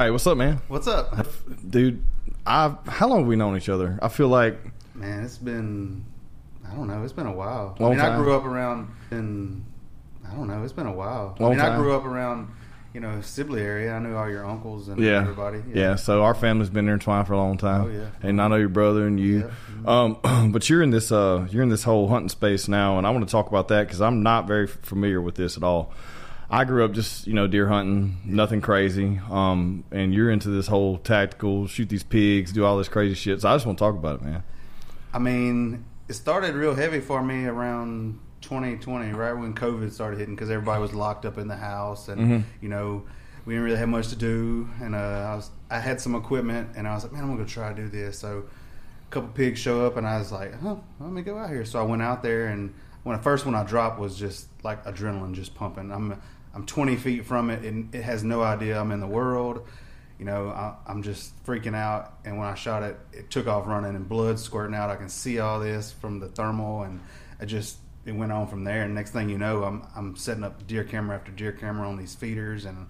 Hey, what's up, man? What's up? Dude, I how long have we known each other? I feel like Man, it's been I don't know, it's been a while. I mean, I grew up around in I don't know, it's been a while. Long I mean, I grew up around, you know, Sibley area. I knew all your uncles and yeah, everybody. Yeah. so our family's been intertwined for a long time. Oh, yeah. and I know your brother and you. Um, but you're in this uh, you're in this whole hunting space now, and I want to talk about that because I'm not very familiar with this at all. I grew up just you know deer hunting, nothing crazy. Um, and you're into this whole tactical, shoot these pigs, do all this crazy shit. So I just want to talk about it, man. I mean, it started real heavy for me around 2020, right when COVID started hitting, because everybody was locked up in the house, and Mhm. you know, we didn't really have much to do. And uh, I was, I had some equipment, and I was like, man, I'm gonna go try to do this. So, a couple pigs show up, and I was like, huh, let me go out here. So I went out there, and when the first one I dropped was just like adrenaline just pumping. I'm I'm 20 feet from it, and it has no idea I'm in the world you know, I, I'm just freaking out. And when I shot it, it took off running and blood squirting out. I can see all this from the thermal, and I just it went on from there. And next thing you know, I'm I'm setting up deer camera after deer camera on these feeders, and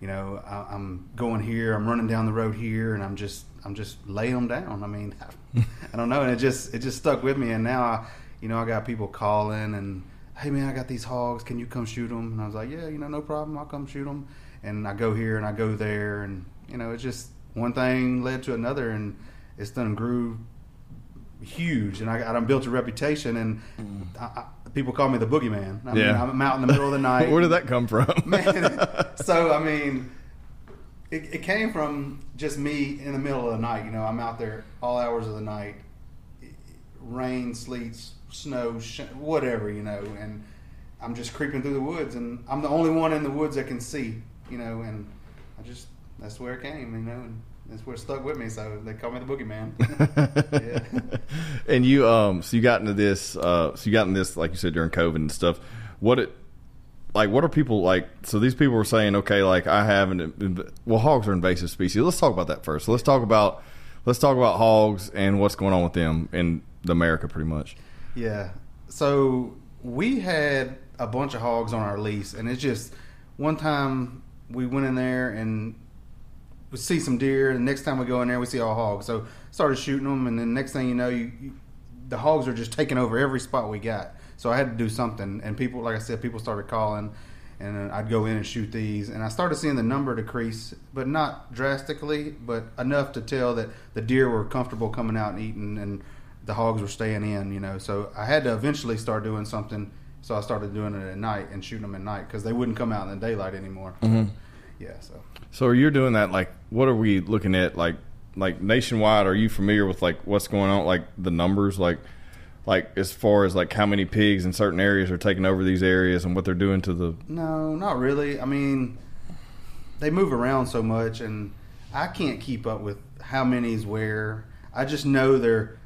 you know, I, I'm going here, I'm running down the road here, and I'm just I'm just laying them down. I mean, I don't know, and it just it just stuck with me. And now, I, you know, I got people calling and. Hey man, I got these hogs. Can you come shoot them? And I was like, yeah, you know, no problem. I'll come shoot them and I go here and I go there, and you know, it's just one thing led to another, and it's done grew huge, and I, I built a reputation, and I, I, people call me the boogeyman. I mean, Yeah. I'm out in the middle of the night. Where did that come from, man? So I mean, it, it came from just me in the middle of the night. You know, I'm out there all hours of the night, rain, sleets, snow, sh- whatever. You know, and I'm just creeping through the woods, and I'm the only one in the woods that can see. You know, and I just that's where it came. You know, and that's where it stuck with me. So they call me the boogeyman. Yeah. And you, um, so you got into this, uh, so you got into this, like you said, during COVID and stuff. What it, like, what are people like? So these people were saying, okay, like I have an, well, hogs are invasive species. Let's talk about that first. So let's talk about, let's talk about hogs and what's going on with them in America, pretty much. Yeah. So we had a bunch of hogs on our lease, and it's just one time we went in there and we see some deer. And the next time we go in there, we see all hogs. So started shooting them, and then next thing you know, you, you the hogs are just taking over every spot we got. So I had to do something, and people, like I said, people started calling. And I'd go in and shoot these, and I started seeing the number decrease, but not drastically, but enough to tell that the deer were comfortable coming out and eating, and the hogs were staying in, you know. So I had to eventually start doing something. So I started doing it at night and shooting them at night because they wouldn't come out in the daylight anymore. Mhm. Yeah. So So you're doing that, like, what are we looking at, like, like nationwide? Are you familiar with like what's going on, like the numbers, like, like as far as like how many pigs in certain areas are taking over these areas and what they're doing to the no, not really. I mean, they move around so much, and I can't keep up with how many's where. I just know they're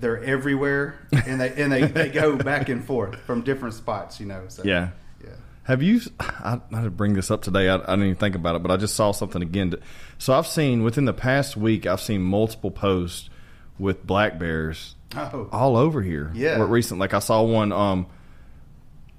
they're everywhere, and they and they, they go back and forth from different spots. You know. So, Yeah. Yeah. Have you? I, I to bring this up today. I, I didn't even think about it, but I just saw something again. So I've seen within the past week, I've seen multiple posts with black bears Oh. all over here. Yeah. Recent? Like I saw one. Um,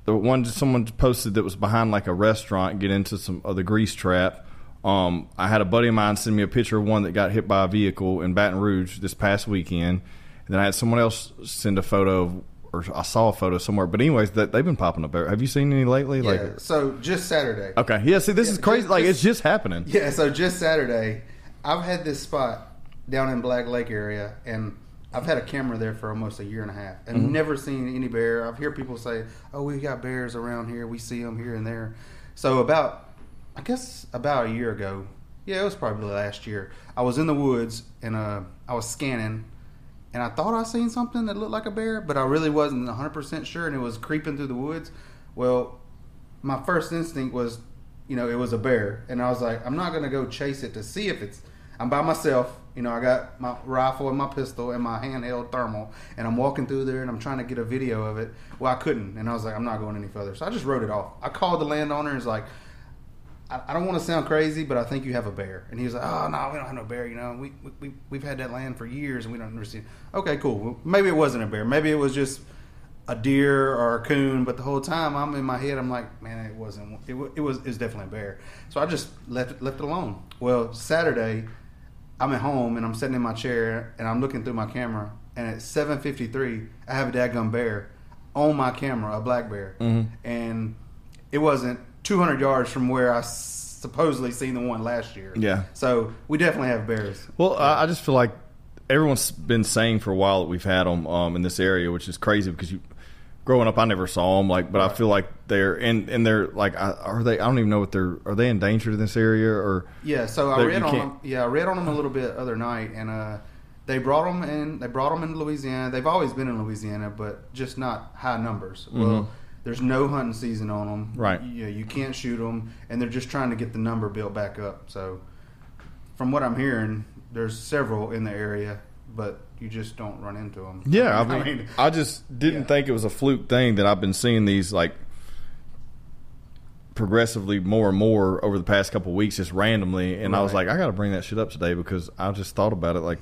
the one someone posted that was behind like a restaurant. Get into some of the grease trap. Um, I had a buddy of mine send me a picture of one that got hit by a vehicle in Baton Rouge this past weekend. And then I had someone else send a photo of, or I saw a photo somewhere. But anyways, that they've been popping up there. Have you seen any lately? Yeah. Like, so just Saturday. okay, yeah. See, this Yeah, is crazy. just- like, just- it's just happening. Yeah, so just Saturday, I've had this spot down in Black Lake area, and I've had a camera there for almost a year and a half, and Mm-hmm. never seen any bear. I've heard people say, "Oh, we got bears around here. We see them here and there." So about, I guess about a year ago, yeah, it was probably last year. I was in the woods and uh, I was scanning, and I thought I seen something that looked like a bear, but I really wasn't 100 percent sure, and it was creeping through the woods. Well, my first instinct was, you know, it was a bear, and I was like, I'm not gonna go chase it to see if it's. I'm by myself, you know. I got my rifle and my pistol and my handheld thermal, and I'm walking through there and I'm trying to get a video of it. Well, I couldn't, and I was like, I'm not going any further, so I just wrote it off. I called the landowner and was like, I, I don't want to sound crazy, but I think you have a bear. And he was like, Oh no, we don't have no bear. You know, we we we've had that land for years and we don't see. Okay, cool. Well, maybe it wasn't a bear. Maybe it was just a deer or a coon, but the whole time I'm in my head, I'm like, man, it wasn't. It, it was. It was definitely a bear. So I just left it, left it alone. Well, Saturday, I'm at home and I'm sitting in my chair and I'm looking through my camera, and at 7:53, I have a dadgum bear on my camera, a black bear, mm-hmm. and it wasn't 200 yards from where I supposedly seen the one last year. Yeah. So we definitely have bears. Well, I, I just feel like everyone's been saying for a while that we've had them um, in this area, which is crazy because you. Growing up, I never saw them. Like, but I feel like they're and and they're like, are they? I don't even know what they're. Are they endangered in this area or? Yeah, so I read on them. Yeah, I read on them a little bit other night, and uh, they brought them in. They brought them in Louisiana. They've always been in Louisiana, but just not high numbers. Well, there's no hunting season on them. Right. Yeah, you can't shoot them, and they're just trying to get the number built back up. So, from what I'm hearing, there's several in the area, but you just don't run into them. Yeah, I mean, I, just didn't yeah. think it was a fluke thing that I've been seeing these like progressively more and more over the past couple of weeks, just randomly. And I was like, I got to bring that shit up today because I just thought about it. Like,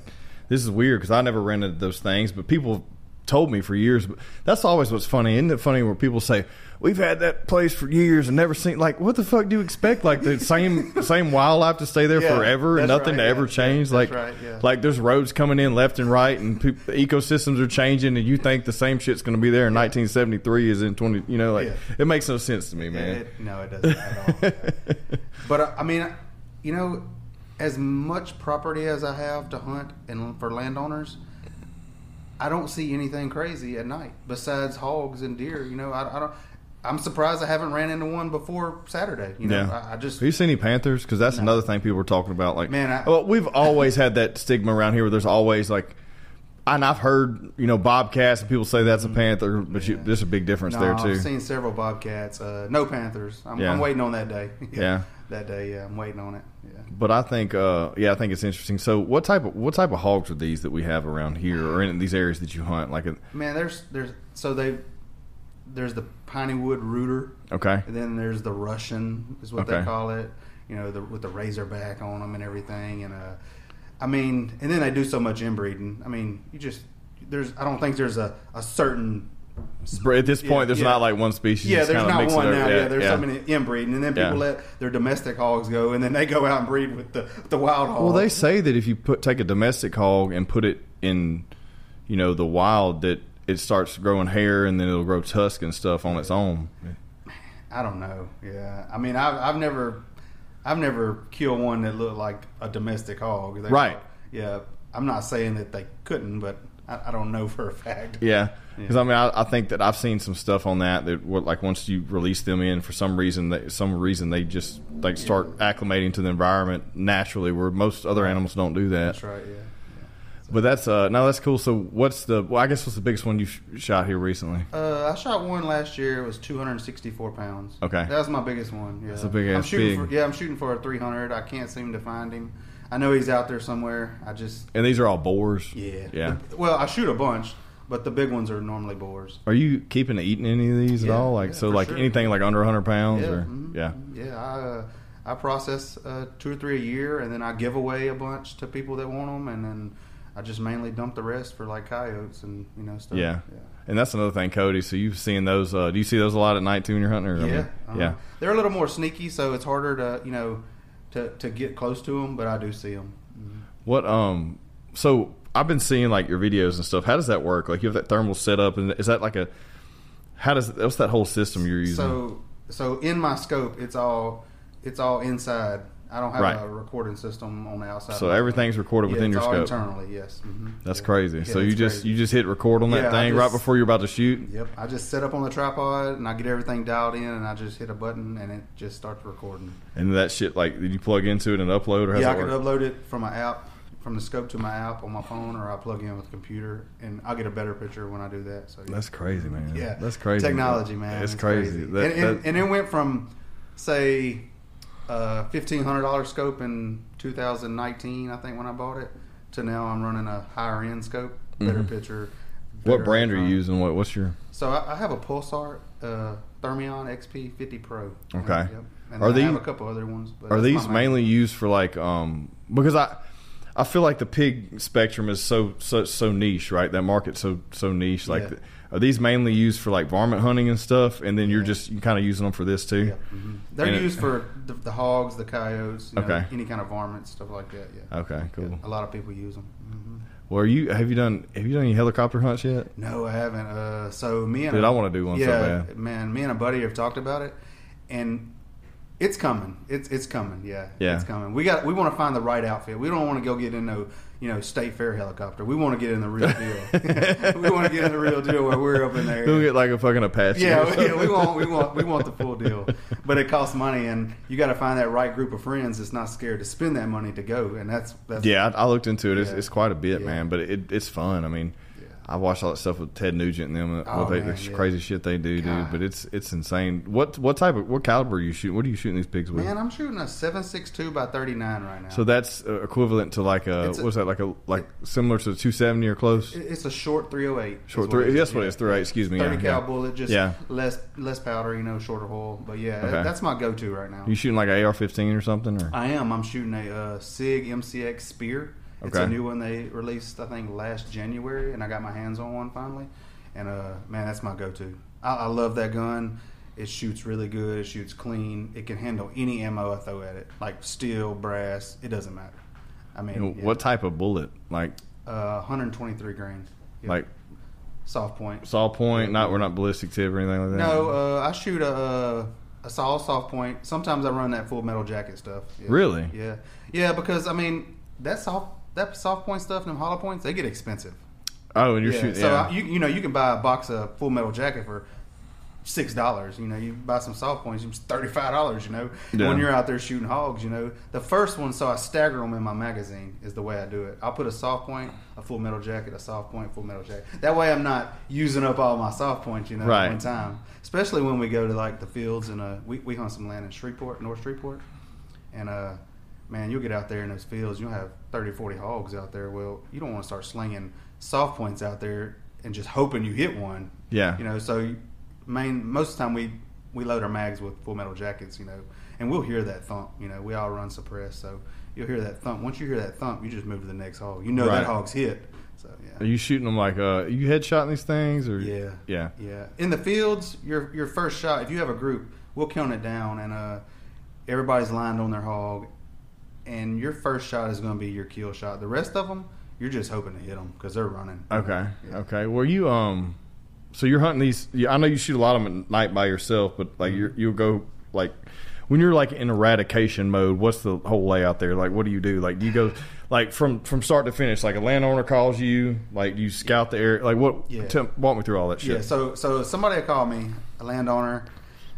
this is weird because I never rented those things, but people told me for years. But that's always what's funny. Isn't it funny where people say we've had that place for years and never seen like what the fuck do you expect? Like the same same wildlife to stay there Yeah, forever and nothing right, to ever change. yeah, like right, yeah. like there's roads coming in left and right and the ecosystems are changing and you think the same shit's going to be there in 1973 as in 20 you know like Yeah. it makes no sense to me man It, no, it doesn't at all. but uh, I mean, you know, as much property as I have to hunt and for landowners, I don't see anything crazy at night besides hogs and deer. You know, I, I don't. I'm surprised I haven't ran into one before Saturday. You know, Yeah. I, I just Have you seen any panthers? Because that's No. another thing people were talking about. Like, Man, I- well, we've always had that stigma around here where there's always like, and I've heard you know bobcats and people say that's a panther, but you, there's a big difference no, there too. I've seen several bobcats. Uh, no panthers. I'm, Yeah. I'm waiting on that day. Yeah. That day. Yeah, I'm waiting on it. Yeah. But I think, uh, yeah, I think it's interesting. So, what type of what type of hogs are these that we have around here or in these areas that you hunt? Like, a, Man, there's there's so they there's the piney wood rooter. okay, And then there's the Russian, is what Okay. they call it. You know, the, with the razorback on them and everything. And uh, I mean, and then they do so much inbreeding. I mean, you just there's. I don't think there's a, a certain. At this point, Yeah, there's yeah. not like one species. Yeah, just there's kinda not one now. Yeah, there's yeah. so many inbreeding, and then people Yeah. let their domestic hogs go, and then they go out and breed with the the wild hogs. Well, they say that if you put take a domestic hog and put it in, you know, the wild, that it starts growing hair and then it'll grow tusk and stuff on its own. I don't know. Yeah, I mean, I've I've never, I've never killed one that looked like a domestic hog. They- Right. Yeah, I'm not saying that they couldn't, but I, I don't know for a fact. Yeah, because Yeah. I mean, I, I think that I've seen some stuff on that that what like once you release them in for some reason, they, some reason they just like start acclimating to the environment naturally, where most other animals don't do that. That's right. Yeah. But that's uh no, that's cool. So what's the well? I guess what's the biggest one you sh- shot here recently? Uh, I shot one last year. It was 264 pounds. Okay. that was my biggest one. Yeah, That's a big I'm shooting pig. For, yeah, I'm shooting for a 300. I can't seem to find him. I know he's out there somewhere. I just And these are all boars. yeah yeah. The- well, I shoot a bunch, but the big ones are normally boars. Are you keeping eating any of these Yeah, at all? Like yeah, so, for like sure. anything like under 100 pounds or mhm, yeah. yeah. I uh, I process uh, two or three a year, and then I give away a bunch to people that want them, and then I just mainly dump the rest for like coyotes and you know stuff. Yeah. And that's another thing, Cody. So you've seen those? Uh, do you see those a lot at night too when you're hunting? Or, I Yeah, mean, uh-huh. yeah. They're a little more sneaky, so it's harder to you know to to get close to them. But I do see them. What um? So I've been seeing like your videos and stuff. How does that work? Like you have that thermal set up, and is that like a? How does what's that whole system you're using? So so in my scope, it's all it's all inside. I don't have Right. a recording system on the outside. So everything's recorded Yeah, within it's your scope. internally. Yes. hmm That's crazy. so you just crazy. you just hit record on that Yeah, I thing right before you're about to shoot. Yep. I just set up on the tripod and I get everything dialed in and I just hit a button and it just starts recording. And that shit, like, did you plug into it and upload, or yeah, I can upload it from my app, from the scope to my app on my phone, or I plug in with the computer, and I'll get a better picture when I do that. So yeah. That's crazy, man. yeah, that's crazy. Technology, man, It's, crazy. That- and, and, and it went from say uh, fifteen hundred dollar scope in 2019, I think when I bought it, to now I'm running a higher end scope, better Mhm. picture. what better brand are you using? What what's your? So I, I have a Pulsar uh, Thermion XP50 Pro. Okay. Yep. And Are then I have these- a couple other ones. But Are these mainly used for like um because I I feel like the pig spectrum is so so so niche, right? That market's so so niche. Like, Yeah. the- are these mainly used for like varmint hunting and stuff? And then you're Yeah. just you kind of using them for this too. Yeah. hmm They're And it- used for the, the hogs, the coyotes, you know, Okay. any kind of varmint, stuff like that. Yeah. Okay, cool. A lot of people use them. hmm Well, are you have you done have you done any helicopter hunts yet? No, I haven't. Uh, so me and Dude, a- I wanna do one so yeah, bad. man. Me and a buddy have talked about it, and it's coming. It's it's coming. Yeah, Yeah. it's coming. We got we want to find the right outfit. We don't want to go get in no you know state fair helicopter. We want to get in the real deal. we want to get in the real deal where we're up in there. We'll get like a fucking Apache. Yeah, yeah, we want we want we want the full deal, but it costs money, and you got to find that right group of friends that's not scared to spend that money to go, and that's that's Yeah, I, I looked into it. It's, Yeah. it's quite a bit, Yeah. man. But it, it's fun. I mean. I watched all that stuff with Ted Nugent and them. Oh, what they, man, the yeah. crazy shit they do, dude. But it's it's insane. What what type of what caliber are you shooting? What are you shooting these pigs with? man. I'm shooting a seven six two by thirty nine right now. so that's uh, equivalent to like a It's a- what's that like a like similar to a two seventy or close? It's a short 308. Short That's what three. it is. That's what it is. Three eight. Excuse me. 30 yeah, cal yeah. bullet, just Yeah. less less powder, you know, shorter hole. But yeah, Okay. that's my go to right now. You shooting like an AR fifteen or something? Or I am. I'm shooting a uh, Sig MCX Spear. It's Okay. a new one they released, I think, last January, and I got my hands on one finally. And uh, man, that's my go-to. I, I love that gun. It shoots really good. It shoots clean. It can handle any ammo I throw at it, like steel, brass. It doesn't matter. I mean, know, yeah. what type of bullet? Like Uh, 123 grain. Yeah. like soft point. Soft point? Not we're not ballistic tip or anything like that. No, uh, I shoot a a, a saw soft point. Sometimes I run that full metal jacket stuff. Yeah. Really? Yeah, yeah. Because I mean, that soft that soft point stuff and them hollow points they get expensive. oh, and you're yeah. shooting. So yeah. I, you you know you can buy a box of full metal jacket for six dollars. You know you buy some soft points, it's thirty five dollars. You know Yeah. when you're out there shooting hogs. You know the first one, so I stagger them in my magazine is the way I do it. I'll put a soft point, a full metal jacket, a soft point, full metal jacket. That way I'm not using up all my soft points. You know Right. at one time. Especially when we go to like the fields and uh we we hunt some land in Shreveport, North Shreveport, and uh. Man, you'll get out there in those fields. You'll have 30, 40 hogs out there. Well, you don't want to start slinging soft points out there and just hoping you hit one. yeah. You know, so main most of the time we we load our mags with full metal jackets, you know, and we'll hear that thump. You know, we all run suppressed, so you'll hear that thump. Once you hear that thump, you just move to the next hog. You know Right. that hog's hit. So yeah. Are you shooting them like uh? You headshotting these things or? yeah, Yeah. yeah. In the fields, your your first shot, if you have a group, we'll count it down, and uh, everybody's lined on their hog, and your first shot is going to be your kill shot. The rest of them, you're just hoping to hit them because they're running. Okay. Yeah. Okay. Well, you um, so you're hunting these. I know you shoot a lot of them at night by yourself, but like you you'll go like when you're like in eradication mode. What's the whole layout there? Like, what do you do? Like, do you go like from from start to finish? Like a landowner calls you. Like you scout the area. Like what? Yeah. Tell, walk me through all that shit. Yeah, so so somebody will call me, a landowner.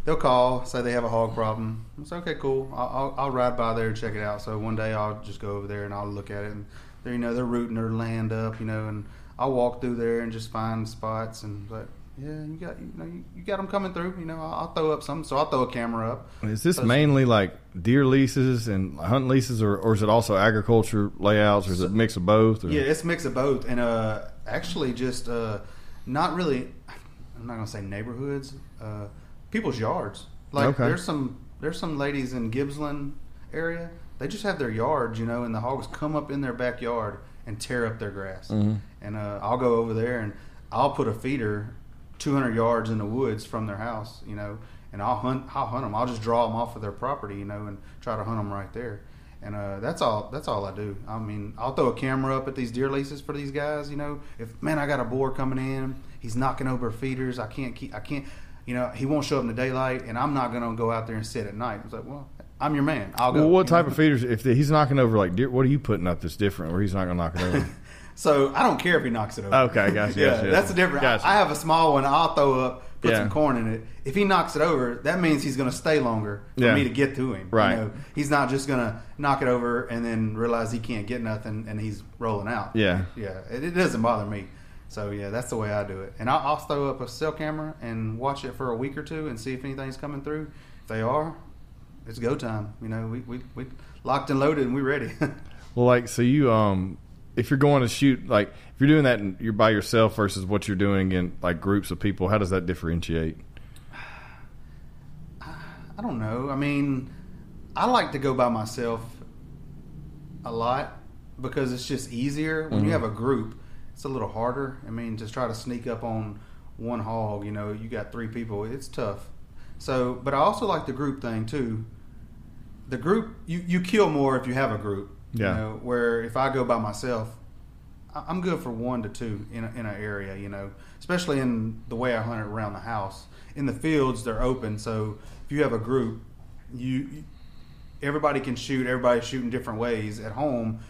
They'll call, say they have a hog problem. I say, okay, cool. I'll, I'll, I'll ride by there and check it out. So one day I'll just go over there and I'll look at it, and they're you know they're rooting their land up, you know, and I'll walk through there and just find spots and like, yeah, you got you know you, you got them coming through. You know, I'll, I'll throw up some, so I'll throw a camera up. Is this So- mainly like deer leases and hunt leases, or, or is it also agriculture layouts, or is it a mix of both? Or? Yeah, it's a mix of both, and uh, actually just uh, not really. I'm not gonna say neighborhoods, uh, people's yards. Like Okay. there's some there's some ladies in Gibsland area. They just have their yards, you know, and the hogs come up in their backyard and tear up their grass. Mhm. And uh, I'll go over there and I'll put a feeder 200 yards in the woods from their house, you know, and I'll hunt. I'll hunt them. I'll just draw them off of their property, you know, and try to hunt them right there. And uh, that's all. That's all I do. I mean, I'll throw a camera up at these deer leases for these guys. You know, if man, I got a boar coming in, he's knocking over feeders. I can't keep. I can't. You know, he won't show up in the daylight, and I'm not gonna go out there and sit at night. I was like, well, I'm your man. I'll go. Well, what you type know? of feeders? If he's knocking over like deer, what are you putting up that's different, where he's not going to knock it over? So I don't care if he knocks it over. Okay, gotcha, yeah, gotcha. that's the difference. Gotcha. I have a small one. I'll throw up, put Yeah. some corn in it. If he knocks it over, that means he's going to stay longer for Yeah. me to get to him. Right. You know, he's not just going to knock it over and then realize he can't get nothing and he's rolling out. Yeah. Yeah. It, it doesn't bother me. So yeah, that's the way I do it. And I'll, I'll throw up a cell camera and watch it for a week or two and see if anything's coming through. If they are, it's go time. You know, we we, we locked and loaded and we're ready. well, like so you um, if you're going to shoot like if you're doing that and you're by yourself versus what you're doing in like groups of people, how does that differentiate? I don't know. I mean, I like to go by myself a lot because it's just easier when Mm-hmm. you have a group. It's a little harder. I mean, just try to sneak up on one hog. You know, you got three people. It's tough. So, but I also like the group thing too. The group you you kill more if you have a group. Yeah. You know, where if I go by myself, I'm good for one to two in a, in an area. You know, especially in the way I hunt it around the house. In the fields, they're open. So if you have a group, you you- everybody can shoot. Everybody's shooting different ways. At home,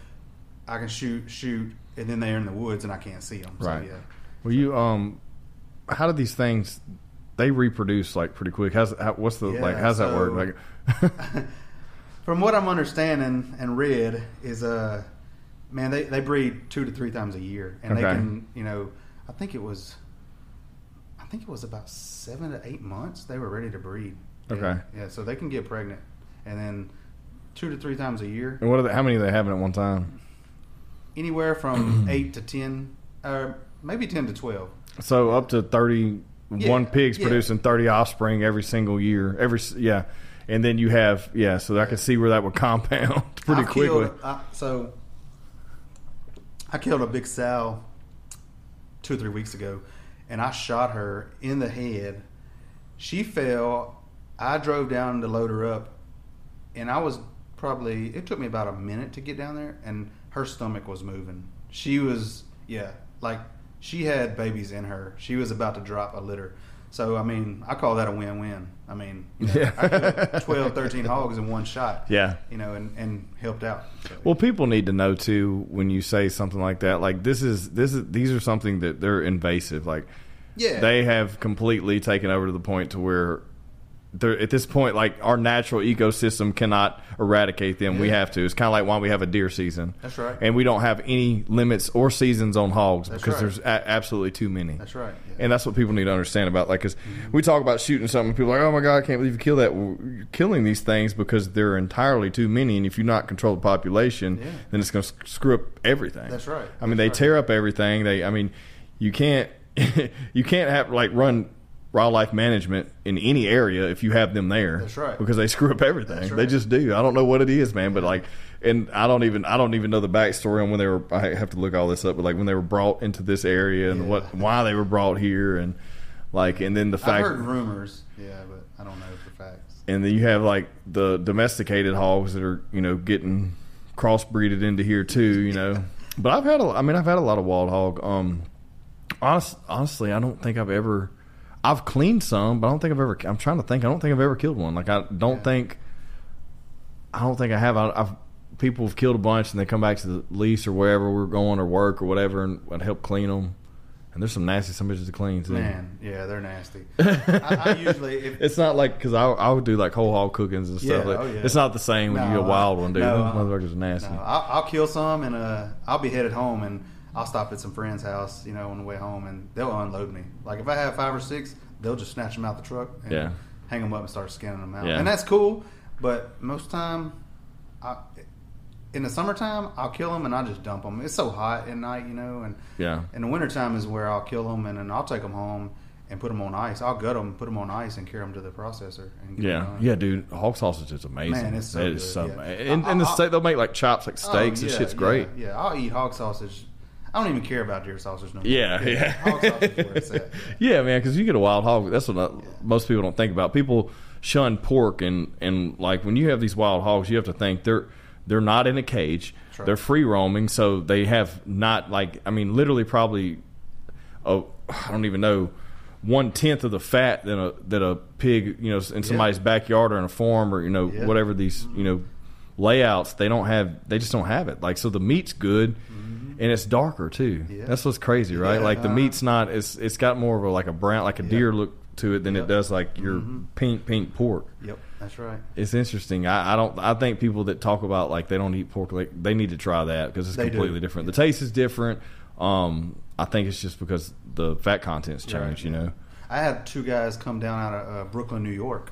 I can shoot shoot, and then they're in the woods and I can't see them. Right. So, yeah. Well, you um, how do these things? They reproduce like pretty quick. How's how, what's the like? Yeah, How's that so- work? Like, From what I'm understanding and read is uh man they, they breed two to three times a year and they can you know I think it was I think it was about seven to eight months they were ready to breed. Okay. Yeah, so they can get pregnant and then two to three times a year. and what are they, how many are they having at one time? Anywhere from eight to ten or maybe ten to twelve. So up to thirty one Yeah, pigs yeah. producing thirty offspring every single year. Every s- yeah, and then you have yeah. So I can see where that would compound pretty I've quickly. Killed, I, so I killed a big sow two or three weeks ago, and I shot her in the head. She fell. I drove down to load her up, and I was probably. It took me about a minute to get down there, and her stomach was moving. She was yeah, like she had babies in her. She was about to drop a litter. So I mean, I call that a win-win. I mean, you know, Yeah. I killed 12, 13 hogs in one shot Yeah. you know, and, and helped out. Well, people need to know too when you say something like that. Like this is this is these are something that they're invasive. Like yeah, they have completely taken over to the point to where at this point like our natural ecosystem cannot eradicate them. We have to. It's kind of like why we have a deer season. That's right. And we don't have any limits or seasons on hogs That's because right. there's a- absolutely too many. that's right. Yeah. And that's what people need to understand about like because Mm-hmm. we talk about shooting something, people are like, oh my god, I can't believe you killed that. Well, you're killing these things because there are entirely too many, and if you not control the population, Yeah. then it's going to screw up everything. That's right. I mean, That's they right. tear up everything. They, I mean, you can't you can't have like run wildlife management in any area if you have them there. That's right. Because they screw up everything. That's They just do. I don't know what it is, man, but like. And I don't even I don't even know the backstory on when they were. I have to look all this up, but like when they were brought into this area and Yeah. what why they were brought here and like and then the I've fact heard rumors. Yeah, but I don't know for facts. and then you have like the domesticated hogs that are you know getting crossbreeded into here too you know but i've had a i mean i've had a lot of wild hog um honest, honestly i don't think i've ever i've cleaned some but i don't think i've ever i'm trying to think i don't think i've ever killed one like i don't Yeah. think i don't think i have I, i've people have killed a bunch and they come back to the lease or wherever we're going or work or whatever and, help clean them and there's some nasty some bitches to clean too Man, yeah, they're nasty. I, I usually, if, it's not like because I, I would do like whole hog cookings and stuff. Yeah, like, oh, yeah. It's not the same when you get a wild one, dude. no, Those uh, motherfuckers are nasty. no, I'll, I'll kill some and uh, I'll be headed home and I'll stop at some friend's house, you know, on the way home and they'll unload me. Like if I have five or six, they'll just snatch them out the truck and Yeah. hang them up and start scanning them out. Yeah. And that's cool, but most time, I, in the summertime, I'll kill them and I just dump them. It's so hot at night, you know, and Yeah. in the wintertime is where I'll kill them and then I'll take them home and put them on ice. I'll gut them, put them on ice, and carry them to the processor. And get Yeah, them yeah, dude. Hog sausage is amazing. Man, it's so It is good, so yeah. ma- And, I- and the I- steak, they'll make like chops, like Oh, steaks. and yeah, shit's great. Yeah, yeah, I'll eat hog sausage. I don't even care about deer sausage no more. Yeah, yeah. Hog sausage where it's at. Yeah, man, because you get a wild hog. That's what I, most people don't think about. People shun pork, and and like when you have these wild hogs, you have to think they're they're not in a cage. Right. They're free roaming, so they have not like I mean, literally probably, oh, I don't even know. One tenth of the fat that a that a pig, you know, in somebody's backyard or in a farm or you know Yeah. whatever these you know layouts, they don't have. They just don't have it. Like so, the meat's good, mm-hmm. And it's darker too. Mm-hmm. Yeah. That's what's crazy, right? Yeah, like the meat's not. It's it's got more of a like a brown, like a deer look to it than Yep. it does like your Mhm. pink pink pork. Yep, that's right. It's interesting. I, I don't. I think people that talk about like they don't eat pork, like they need to try that because it's They do. completely different. The taste is different. Um, I think it's just because the fat content's changed. Right, You yeah. know. I had two guys come down out of uh, Brooklyn, New York,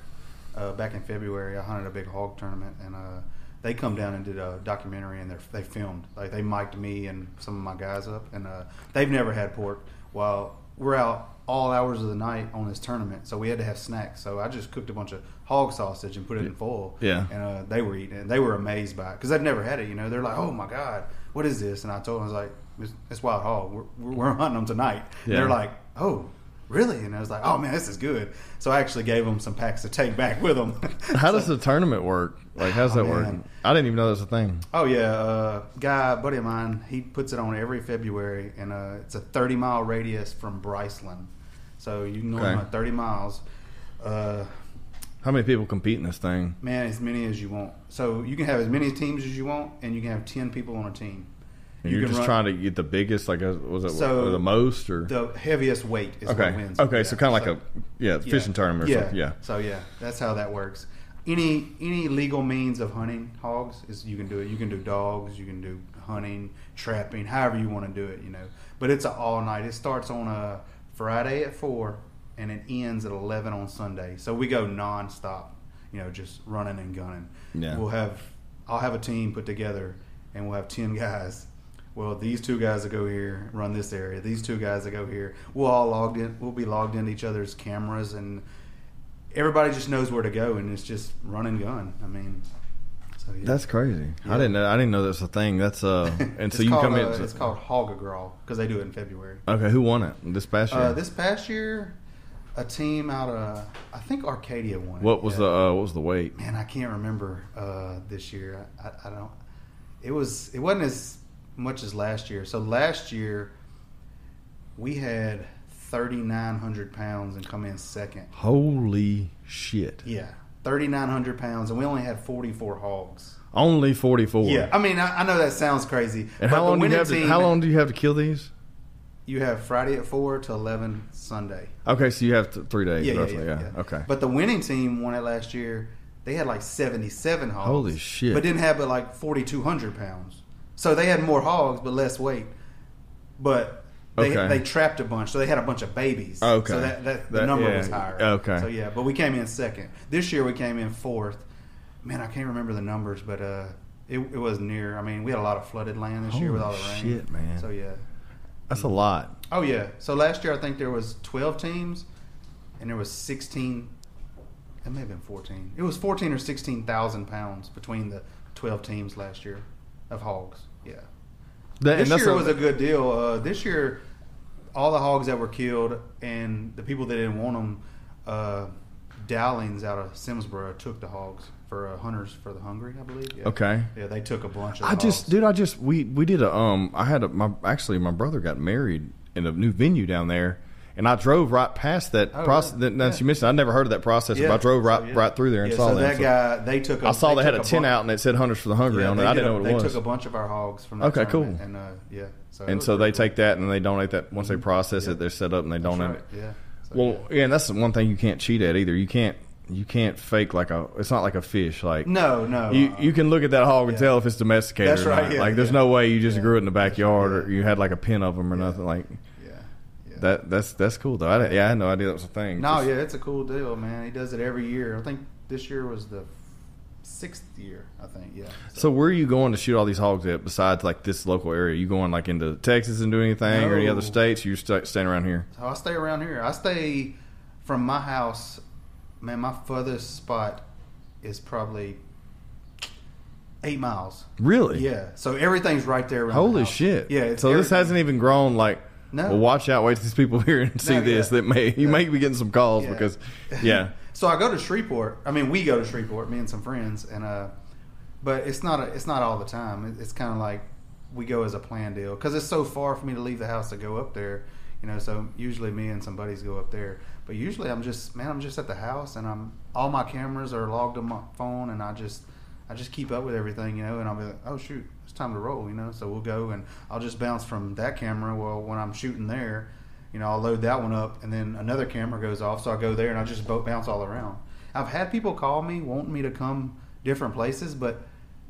uh, back in February. I hunted a big hog tournament, and uh, they come down and did a documentary, and they they filmed. Like they mic'd me and some of my guys up, and uh, they've never had pork. While we're out all hours of the night on this tournament, so we had to have snacks. So I just cooked a bunch of hog sausage and put it in foil. Yeah. and uh, they were eating it. And they were amazed by it because they've never had it. You know, they're like, "Oh my god, what is this?" And I told them, "I was like, it's, it's wild hog. We're, we're hunting them tonight." Yeah. They're like, "Oh." Really? And I was like, "Oh man, this is good." So I actually gave them some packs to take back with them. How does the tournament work? Like, how's Oh, that work? man. I didn't even know that was a thing. Oh yeah, uh, guy, buddy of mine, he puts it on every February, and uh, it's a thirty mile radius from Bryceland, so you can go Okay. thirty miles. Uh, How many people compete in this thing? man, as many as you want. So you can have as many teams as you want, and you can have ten people on a team. And You you're can just run- trying to get the biggest, like, uh, was it So, the most, or The heaviest weight is okay, what wins. okay, so kind of like a yeah yeah. fishing tournament or yeah. something. Yeah, So yeah, that's how that works. Any any legal means of hunting hogs is you can do it. You can do dogs, you can do hunting, trapping, however you want to do it. You know, but it's a all night. It starts on a Friday at four, and it ends at eleven on Sunday. So we go nonstop. You know, just running and gunning. Yeah. We'll have I'll have a team put together, and we'll have ten guys. Well, these two guys that go here run this area. These two guys that go here, we'll all logged in. We'll be logged into each other's cameras, and everybody just knows where to go, and it's just run and gun. I mean, so yeah. that's crazy. Yeah. I didn't know. I didn't know that's a thing. That's uh, and so you called, come in. uh, it's called Hogagraw because they do it in February. okay, who won it this past year? Uh, this past year, a team out of I think Arcadia won. it. what was Yeah. the uh, what was the weight? man? I can't remember uh, this year. I, I, I don't. It was. It wasn't as much as last year. So last year, we had thirty nine hundred pounds and come in second. Holy shit! Yeah, thirty nine hundred pounds, and we only had forty four hogs. Only forty four. Yeah, I mean, I, I know that sounds crazy. And how long do you have? To, how long do you have to kill these? You have Friday at four to eleven Sunday. Okay, so you have th- three days Yeah, roughly. yeah, Yeah, yeah. Okay. But the winning team won it last year. They had like seventy-seven hogs. Holy shit. But didn't have but like forty-two hundred pounds. So they had more hogs but less weight. But they Okay. they trapped a bunch, so they had a bunch of babies. Okay. So that, that the That- number yeah. was higher. Okay. So yeah, but we came in second. This year we came in fourth. Man, I can't remember the numbers, but uh, it, it was near. I mean, we had a lot of flooded land this year with all Holy the rain. shit, man. So yeah. That's a lot. Oh yeah. So last year I think there was twelve teams, and there was sixteen. It may have been fourteen. It was fourteen or sixteen thousand pounds between the twelve teams last year of hogs. Yeah. That, This year was a good deal. Uh, this year, all the hogs that were killed and the people that didn't want them, uh, Dowlings out of Simsboro took the hogs for uh, hunters for the hungry, I believe. Yeah. Okay. Yeah, they took a bunch of. I the just, dude, I just we we did a um. I had a my actually my brother got married in a new venue down there, and I drove right past that Oh, process. yeah. That, Yeah. you mentioned, I never heard of that process. but I drove right so, yeah. right through there and Yeah, saw so that. that guy, they took. A, I saw they, had a tin bunch- out and it said "Hunters for the Hungry" Yeah, on it. I did didn't a- know what they it was. took a bunch of our hogs from that Okay, cool. And uh, yeah, so and so they pretty take that and they donate that once they process Yeah. it. They're set up and they donate That's it. Yeah. So, Well, yeah, and that's the one thing you can't cheat at either. You can't you can't fake like a. It's not like a fish. Like no, no. You uh, you can look at that hog and yeah. tell if it's domesticated That's or right, yeah, like there's yeah. no way you just Yeah. grew it in the backyard right, or you had like a pen of them or Yeah. nothing. Like that that's that's cool though. I yeah, I had no idea that was a thing. No, Just- yeah, it's a cool deal, man. He does it every year. I think this year was the sixth year. I think, yeah. So where are you going to shoot all these hogs at besides like this local area? You going like into Texas and do anything or any other states? You're st- staying around here. So I stay around here. I stay from my house. Man, my furthest spot is probably eight miles. Really? Yeah. So everything's right there. Holy shit! Yeah. It's so this hasn't even grown. Like, No. well, watch out! Wait till these people here and see No, this. yeah. That may you Yeah. may be getting some calls Yeah. because, yeah, So I go to Shreveport. I mean, we go to Shreveport, me and some friends, and uh, but it's not a, it's not all the time. It, it's kind of like we go as a plan deal because it's so far for me to leave the house to go up there. You know, so usually me and some buddies go up there. But usually I'm just man, I'm just at the house, and I'm all my cameras are logged on my phone, and I just I just keep up with everything, you know. And I'll be like, oh shoot, it's time to roll, you know. So we'll go, and I'll just bounce from that camera. Well, when I'm shooting there, you know, I'll load that one up, and then another camera goes off, so I go there and I just bo- bounce all around. I've had people call me wanting me to come different places, but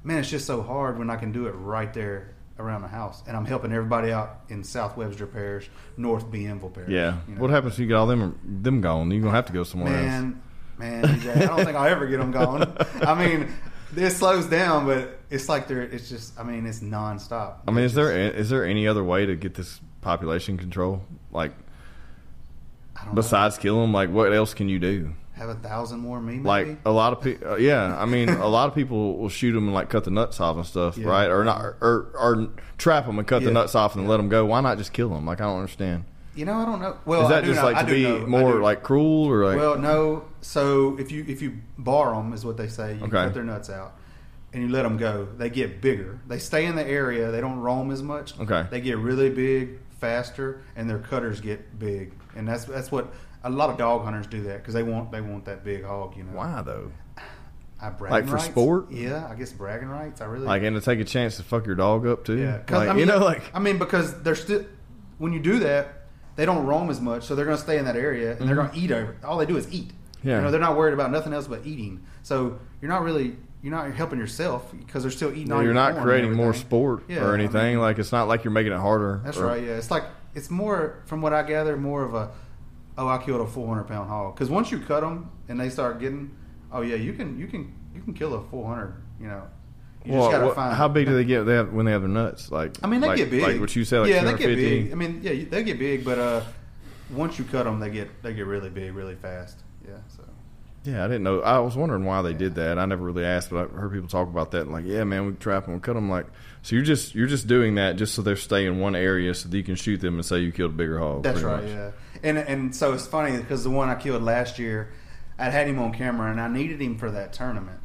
man, it's just so hard when I can do it right there around the house, and I'm helping everybody out in South Webster Parish, North Bienville Parish. yeah. you know. What happens when you get all them them gone? You're gonna have to go somewhere else. Man, man, I don't think I'll ever get them going. I mean, it slows down, but it's like they're. It's just. I mean, it's nonstop. I mean, is there is there any other way to get this population control? Like, I don't Besides kill them, like what else can you do? have a thousand more me, maybe. Like a lot of people, uh, yeah. I mean, a lot of people will shoot them and like cut the nuts off and stuff, Yeah. right? Or not, or or trap them and cut the nuts off and let them go. Why not just kill them? Like I don't understand. You know, I don't know. Well, Is I that do just know- like I to be know- more like cruel or like? Well, no. So if you if you bar them, is what they say. You Okay. cut their nuts out, and you let them go. They get bigger. They stay in the area. They don't roam as much. Okay. They get really big faster, and their cutters get big. And that's that's what a lot of dog hunters do that because they want they want that big hog. You know. why though? I bragging Like for rights. sport? Yeah, I guess bragging rights. I really Like and to take a chance to fuck your dog up too? Yeah, like, I mean, you know, like I mean, because they're still when you do that, they don't roam as much, so they're going to stay in that area and they're going to eat over. All they do is eat. Mm-hmm. Yeah. you know, they're not worried about nothing else but eating. So you're not really you're not helping yourself because they're still eating. all you're not creating more sport Yeah, or I anything. mean- like it's not like you're making it harder. That's or- right. Yeah, it's like it's more from what I gather, more of a oh, I killed a 400 pound hog. Because once you cut them and they start getting, oh yeah, you can you can you can kill a 400. You know, you Well, just gotta find how big do they get they have, when they have their nuts? Like I mean, they like, get big. Like what you said, like yeah, they get big. I mean, yeah, they get big, but uh, once you cut them, they get they get really big, really fast. Yeah. So Yeah, I didn't know. I was wondering why they did that. I never really asked, but I heard people talk about that. Like, yeah, man, we trap them, and cut them. Like, so you're just you're just doing that just so they stay in one area so that you can shoot them and say you killed a bigger hog. that's right. much. Yeah. And and so it's funny because the one I killed last year, I had him on camera and I needed him for that tournament,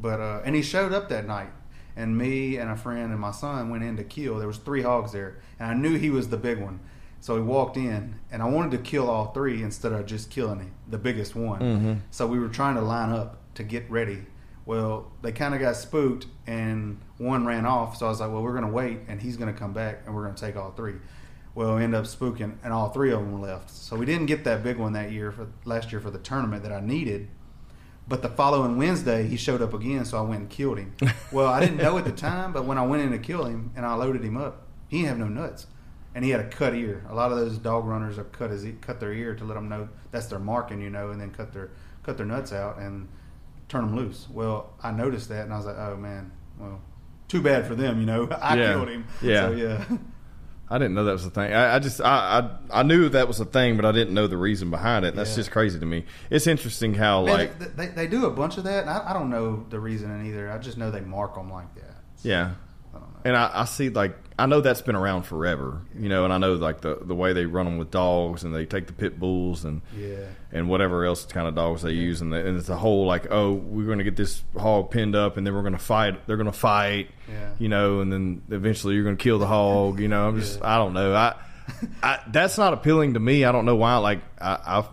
but uh, and he showed up that night. And me and a friend and my son went in to kill. There was three hogs there, and I knew he was the big one. So we walked in, and I wanted to kill all three instead of just killing the biggest one. Mhm. So we were trying to line up to get ready. Well, they kind of got spooked, and one ran off. So I was like, "Well, we're going to wait, and he's going to come back, and we're going to take all three. Well, we ended up spooking, and all three of them left. So we didn't get that big one that year for last year for the tournament that I needed. But the following Wednesday, he showed up again, so I went and killed him. Well, I didn't know at the time, but when I went in to kill him and I loaded him up, he didn't have no nuts, and he had a cut ear. A lot of those dog runners are cut his cut their ear to let them know that's their marking, you know, and then cut their cut their nuts out and turn them loose. Well, I noticed that, and I was like, oh man, well, too bad for them, you know. I Yeah. killed him. Yeah. So, yeah. I didn't know that was a thing. I, I just I, I I knew that was a thing, but I didn't know the reason behind it. That's Yeah. just crazy to me. It's interesting how Man, like they, they, they do a bunch of that, and I, I don't know the reason either. I just know they mark them like that. yeah. I don't know. And I, I see like I know that's been around forever, you know, and I know like the the way they run them with dogs and they take the pit bulls and Yeah. and whatever else kind of dogs they use, and, the, and it's a whole like, oh, we're going to get this hog pinned up, and then we're going to fight. They're going to fight, Yeah. you know, and then eventually you're going to kill the hog. You know, I'm just, Yeah. I don't know, I, I that's not appealing to me. I don't know why. Like, I, I,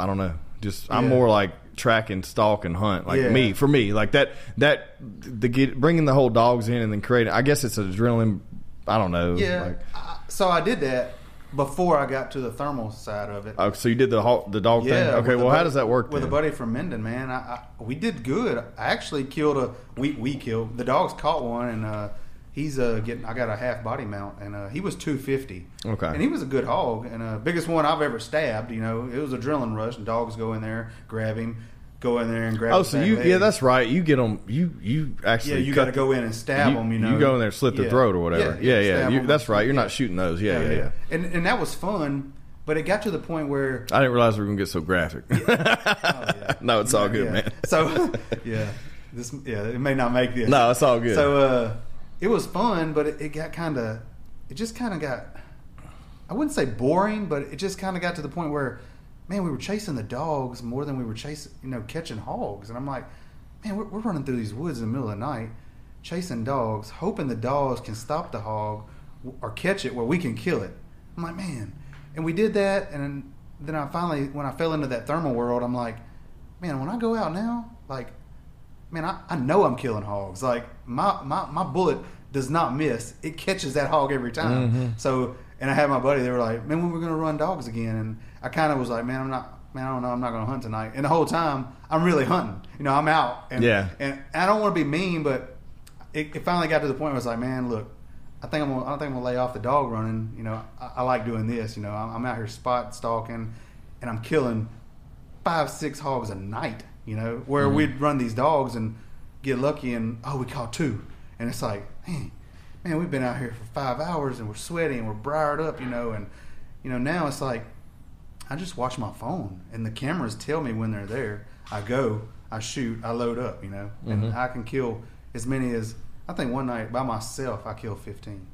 I don't know. Just I'm Yeah. more like track and stalk and hunt. Like Yeah. me, for me, like that, that the get bringing the whole dogs in and then creating. I guess it's adrenaline. I don't know. Yeah. Like, I, so I did that before I got to the thermal side of it. oh, so you did the the dog thing. yeah. Okay. with a Well, how buddy- does that work? With then? a buddy from Minden, man. I, I, we did good. I actually killed a. We we killed the dogs. Caught one, and uh, he's uh getting. I got a half body mount, and uh, he was two fifty. Okay. And he was a good hog, and uh, biggest one I've ever stabbed. You know, it was adrenaline rush, and dogs go in there, grab him, go in there and grab. Oh, so you leg. yeah, that's right. You get them. You you actually Yeah, you got to go in and stab them. You know, you go in there, and slit their Yeah. throat or whatever. Yeah, yeah. stab You, that's right. You're Yeah. not shooting those. Yeah, yeah, yeah. And and that was fun, but it got to the point where I didn't realize we were gonna get so graphic. yeah. no, it's all good, Yeah. man. So yeah, this yeah, it may not make this. No, it's all good. So uh, it was fun, but it, it got kind of, it just kind of got, I wouldn't say boring, but it just kind of got to the point where, man, we were chasing the dogs more than we were chasing, you know, catching hogs, and I'm like, man, we're, we're running through these woods in the middle of the night, chasing dogs, hoping the dogs can stop the hog or catch it where we can kill it. I'm like, man, and we did that, and then I finally, when I fell into that thermal world, I'm like, man, when I go out now, like, man, I, I know I'm killing hogs. Like my, my my bullet does not miss; it catches that hog every time. Mhm. So, and I had my buddy. They were like, man, when we're gonna run dogs again? And I kind of was like, man, I'm not. Man, I don't know. I'm not going to hunt tonight. And the whole time, I'm really hunting. You know, I'm out. And, Yeah. And I don't want to be mean, but it, it finally got to the point where I was like, man, look, I think I'm gonna, I don't think I'm gonna lay off the dog running. You know, I, I like doing this. You know, I'm, I'm out here spot stalking, and I'm killing five, six hogs a night. You know, where we'd run these dogs and get lucky, and oh, we caught two, and it's like, man, man, we've been out here for five hours and we're sweaty and we're briared up. You know, and you know now it's like I just watch my phone, and the cameras tell me when they're there. I go, I shoot, I load up, you know, and Mhm. I can kill as many as I think one night by myself I killed fifteen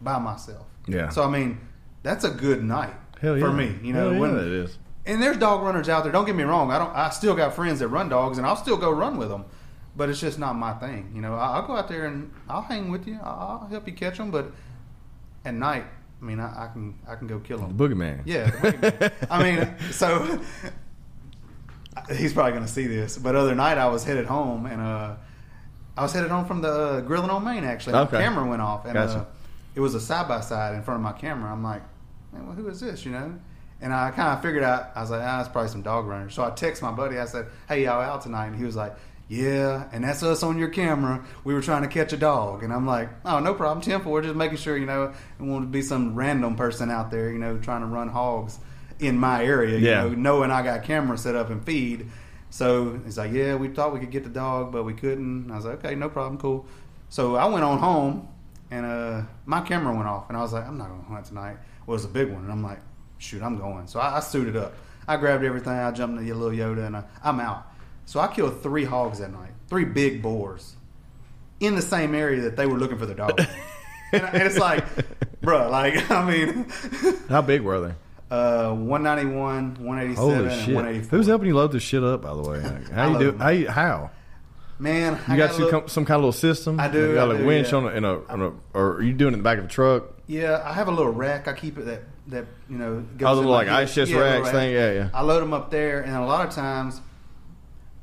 by myself. Yeah. So I mean, that's a good night Hell for me, you know. Hell yeah, when, that is. And there's dog runners out there. Don't get me wrong. I don't. I still got friends that run dogs, and I'll still go run with them. But it's just not my thing. You know, I- I'll go out there and I'll hang with you. I'll I'll help you catch them. But at night, I mean, I, I can I can go kill them. The boogeyman. Yeah, the boogeyman. I mean, so he's probably going to see this. But other night, I was headed home, and uh, I was headed home from the uh, grilling on Main. Actually, my Okay. camera went off, and Gotcha. uh, it was a side by side in front of my camera. I'm like, man, well, who is this? You know. And I kind of figured out. I was like, ah, it's probably some dog runners. So I text my buddy. I said, "Hey, y'all out tonight?" And he was like, "Yeah." And that's us on your camera. We were trying to catch a dog. And I'm like, "Oh, no problem, Temple. We're just making sure, you know, it won't be some random person out there, you know, trying to run hogs in my area, you Yeah. know, knowing I got camera set up and feed." So he's like, "Yeah, we thought we could get the dog, but we couldn't." And I was like, "Okay, no problem, cool." So I went on home, and uh, my camera went off, and I was like, "I'm not going to hunt tonight." Well, it was a big one, and I'm like, "Shoot, I'm going." So I, I suited up. I grabbed everything. I jumped in the little Yoda, and I, I'm out. So I killed three hogs that night, three big boars, in the same area that they were looking for the dog. and, and it's like, bruh, like I mean, How big were they? uh, 191, 187, Holy and shit! 184. Who's helping you load this shit up? By the way, Like, how I you do? them. How? You, how? Man, You I got got some, little- some kind of little system? I do, You got I a do, winch yeah. on a, in a, on a, or are you doing it in the back of a truck? Yeah, I have a little rack. I keep it that that you know. Goes Oh, little like ice chest Yeah, racks rack. thing? Yeah, yeah. I load them up there, and a lot of times,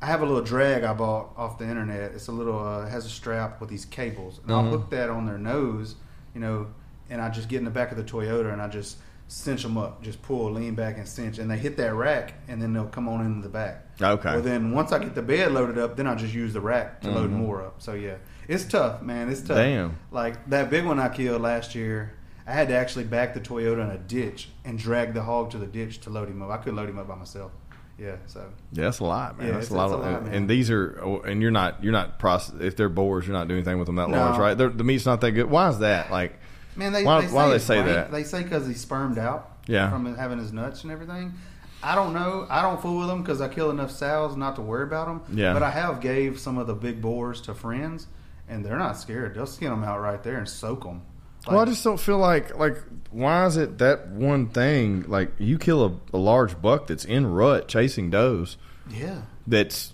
I have a little drag I bought off the internet. It's a little uh, has a strap with these cables, and Mhm. I'll hook that on their nose, you know, and I just get in the back of the Toyota and I just cinch them up, just pull, lean back, and cinch, and they hit that rack, and then they'll come on into the back. Okay. Well, then once I get the bed loaded up, then I just use the rack to load Mhm. more up. So yeah, it's tough, man. It's tough. Damn. Like that big one I killed last year, I had to actually back the Toyota in a ditch and drag the hog to the ditch to load him up. I couldn't load him up by myself. Yeah, so Yeah, that's a lot, man. Yeah, that's a lot. it's a lot, man. and these are, oh, and you're not, you're not process. If they're boars, you're not doing anything with them that No. large, right? They're, the meat's not that good. Why is that? Like, man, they Why- they why do they say that? They say because he's spermed out. Yeah. from having his nuts and everything. I don't know. I don't fool with them because I kill enough sows not to worry about them. Yeah. But I have gave some of the big boars to friends, and they're not scared. They'll skin them out right there and soak them. Well, I just don't feel like, like, why is it that one thing? Like, you kill a, a large buck that's in rut chasing does. yeah. That's,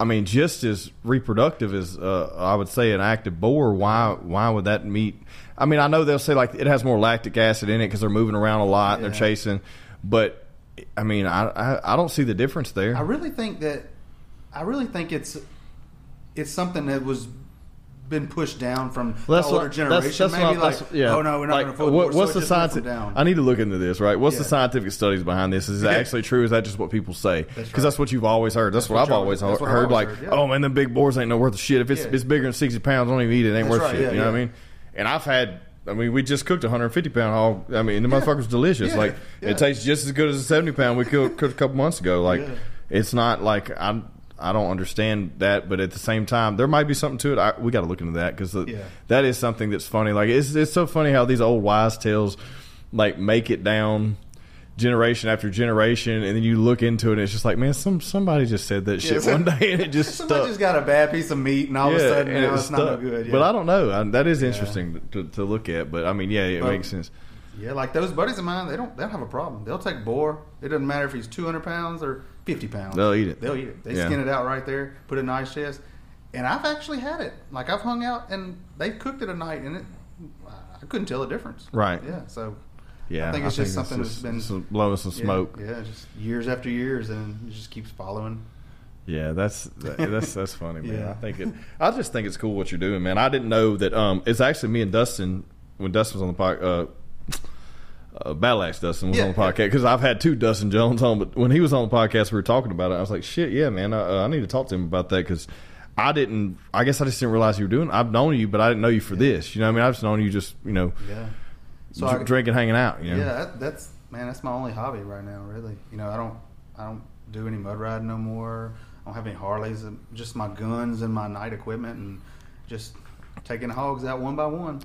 I mean, just as reproductive as uh, I would say an active boar. Why? Why would that meat? I mean, I know they'll say like it has more lactic acid in it because they're moving around a lot and they're chasing, but I mean, I, I I don't see the difference there. I really think that I really think it's it's something that was been pushed down from Well, the older what- generation. Maybe what- like, that's- yeah. oh no, we're not Like, going to fool what- boars, so What's the scientific? down. I need to look into this. Right? What's the scientific studies behind this? Is it Yeah. actually true? Is that just what people say? Because that's right. what you've always heard. That's, That's what, I've always that's heard. Like, heard, yeah. oh man, them big boars ain't no worth of shit. If it's Yeah. it's bigger than sixty pounds, don't even eat it. it ain't That's worth right, shit. yeah, you know what I mean? And I've had. I mean, we just cooked a 150 pound hog. I mean, the motherfucker's delicious. Like, it tastes just as good as a 70 pound we cooked, cooked a couple months ago. Like, it's not like I'm. I don't understand that, but at the same time, there might be something to it. I, we got to look into that because Yeah. that is something that's funny. Like it's it's so funny how these old wise tales like make it down generation after generation, and then you look into it, and it's just like, man, some somebody just said that shit Yeah, one day, and it just Somebody stuck. just got a bad piece of meat, and all of a sudden it it's not no good. Yeah. But I don't know. I, that is interesting to, to look at. But I mean, yeah, it Well, makes sense. Yeah, like those buddies of mine, they don't they don't have a problem. They'll take boar. It doesn't matter if he's two hundred pounds or fifty pounds. They'll eat it. They'll eat it. They Yeah. skin it out right there, put it in ice chest. And I've actually had it. Like I've hung out and they've cooked it a night, and it I couldn't tell the difference. Right. Yeah. So Yeah, I think it's just something just that's been blowing some yeah, smoke. Yeah, just years after years, and it just keeps following. Yeah, that's that, that's that's funny, man. Yeah. I think it. I just think it's cool what you're doing, man. I didn't know that. Um, it's actually me and Dustin when Dustin was on the podcast. Uh, uh, Battle Axe Dustin was Yeah, on the podcast because I've had two Dustin Jones on, but when he was on the podcast, we were talking about it. I was like, "Shit, yeah, man, uh, I need to talk to him about that because I didn't. I guess I just didn't realize you were doing. I've known you, but I didn't know you for this. You know, what I mean, I've just known you just you know, Yeah. So dr- I, drinking, hanging out. You know, Yeah, that, that's man, that's my only hobby right now. Really, you know, I don't, I don't do any mud riding no more. I don't have any Harleys. Just my guns and my night equipment, and just taking hogs out one by one.